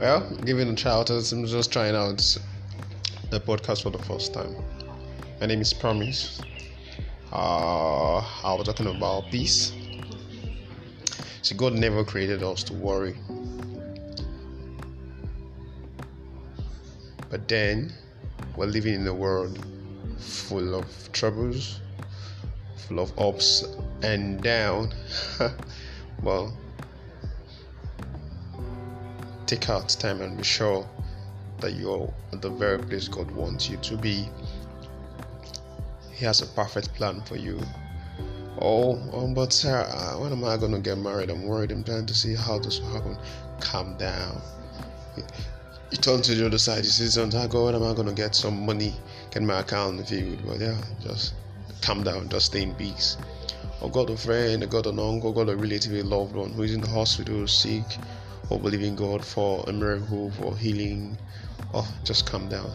Well, giving a shout out, I'm just trying out the podcast for the first time. My name is Promise. Uh, I was talking about peace. See, God never created us to worry. But then, we're living in a world full of troubles, full of ups and down. well, take out time and be sure that you're at the very place God wants you to be. He has a perfect plan for you. Oh, um, but sir, uh, when am I going to get married? I'm worried. I'm trying to see how this will happen. Calm down. You turn to the other side. You say, "I go. When am I going to get some money? Get my account filled?" But yeah, just calm down. Just stay in peace. I've oh, got a friend, I got an uncle, got a relative, a loved one who is in the hospital, sick or believing God for a miracle, for healing, oh, just calm down.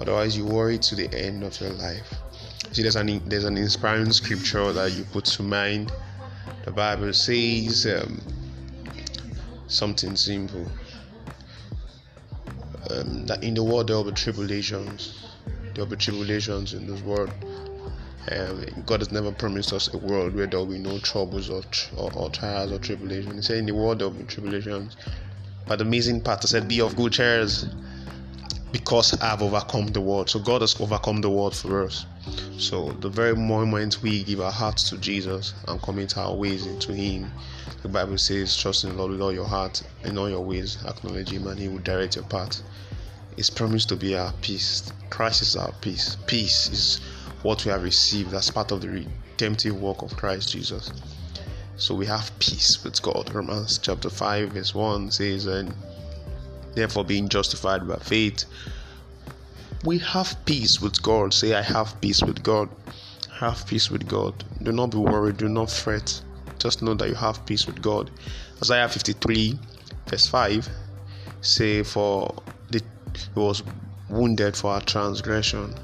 Otherwise, you worry to the end of your life. See, there's an there's an inspiring scripture that you put to mind. The Bible says um, something simple. Um, that in the world there will be tribulations. There will be tribulations in this world. Um, God has never promised us a world where there will be no troubles or, or, or trials or tribulations. He said, In the world there will be tribulations. But the amazing part, I said, Be of good cheer because I've overcome the world. So God has overcome the world for us. So the very moment we give our hearts to Jesus and commit our ways into Him, the Bible says, Trust in the Lord with all your heart and all your ways, acknowledge Him, and He will direct your path. It's promised to be our peace. Christ is our peace. Peace is what we have received as part of the redemptive work of Christ Jesus. So we have peace with God. Romans chapter 5, verse 1 says, And therefore, being justified by faith, we have peace with God. Say, I have peace with God. Have peace with God. Do not be worried. Do not fret. Just know that you have peace with God. Isaiah 53, verse 5 say, For the, he was wounded for our transgression,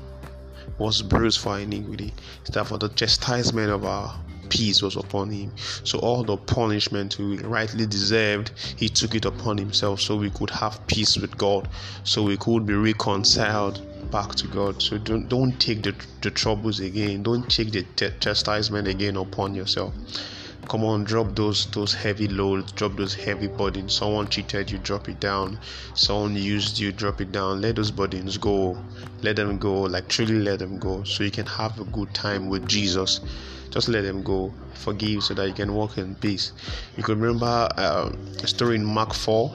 was bruised for our iniquity. Therefore, the chastisement of our peace was upon him. So all the punishment we rightly deserved, he took it upon himself so we could have peace with God, so we could be reconciled back to God. So don't don't take the, the troubles again. Don't take the chastisement again upon yourself. Come on, drop those those heavy loads, drop those heavy burdens. Someone cheated you, drop it down. Someone used you, drop it down. Let those burdens go. Let them go, like truly let them go, so you can have a good time with Jesus. Just let them go. Forgive so that you can walk in peace. You could remember uh, a story in Mark 4.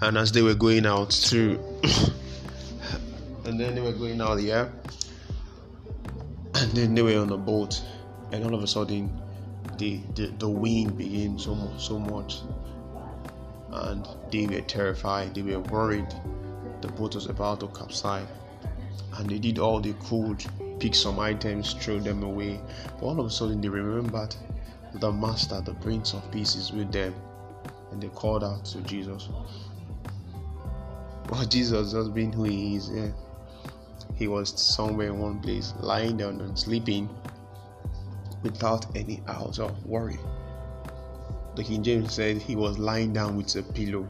And as they were going out to, and then they were going out, yeah, and then they were on a boat, and all of a sudden, the, the, the wind began so much, so much, and they were terrified. They were worried. The boat was about to capsize, and they did all they could, pick some items, throw them away. But all of a sudden, they remembered the Master, the Prince of Peace, is with them, and they called out to Jesus. Well, Jesus just being who He is. Yeah. He was somewhere in one place, lying down and sleeping without any ounce of worry. The King James said he was lying down with a pillow.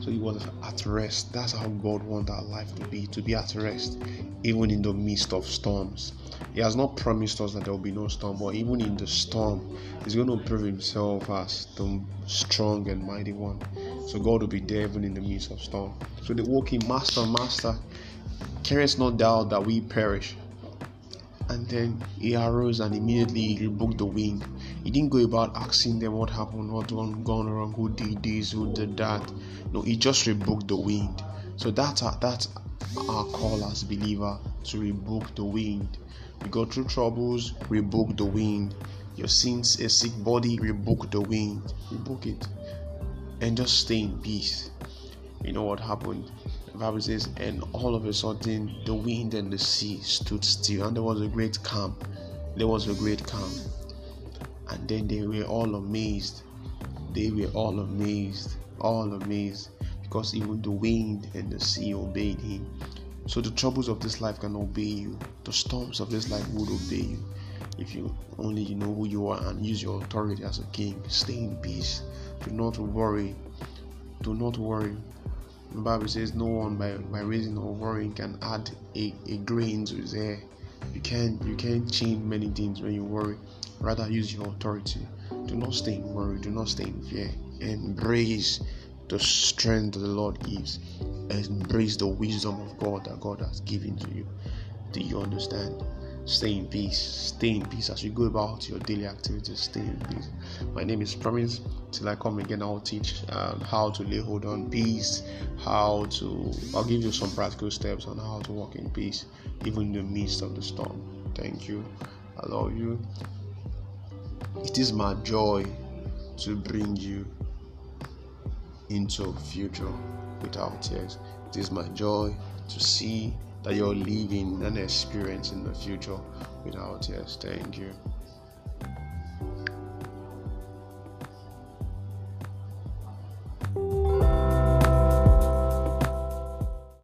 So he was at rest. That's how God wants our life to be to be at rest, even in the midst of storms. He has not promised us that there will be no storm, but even in the storm, He's going to prove Himself as the strong and mighty one. So God will be there even in the midst of storm. So the walking Master, Master, carest not doubt that we perish. And then he arose and immediately he rebuked the wind. He didn't go about asking them what happened, what gone wrong, who did this, who did that. No, he just rebuked the wind. So that's our, uh, that's our call as believer to rebuke the wind. We go through troubles, rebuke the wind. Your sins, a sick body, rebuke the wind. Rebuke it. And just stay in peace. You know what happened? Bible says, and all of a sudden the wind and the sea stood still, and there was a great calm. There was a great calm. And then they were all amazed. They were all amazed, all amazed, because even the wind and the sea obeyed him. So the troubles of this life can obey you. The storms of this life would obey you. If you only you know who you are and use your authority as a king, stay in peace. Do not worry do not worry. The Bible says no one by, by reason of worrying can add a, a grain to his hair. You can't you can't change many things when you worry. Rather use your authority. Do not stay in worry, do not stay in fear. Embrace the strength that the Lord gives. Embrace the wisdom of God that God has given to you. Do you understand? Stay in peace. Stay in peace as you go about your daily activities. Stay in peace. My name is Promise. Till I come again, I'll teach um, how to lay hold on peace. How to. I'll give you some practical steps on how to walk in peace, even in the midst of the storm. Thank you. I love you. It is my joy to bring you into future without tears. It is my joy to see that you're living an experience in the future without tears. Thank you.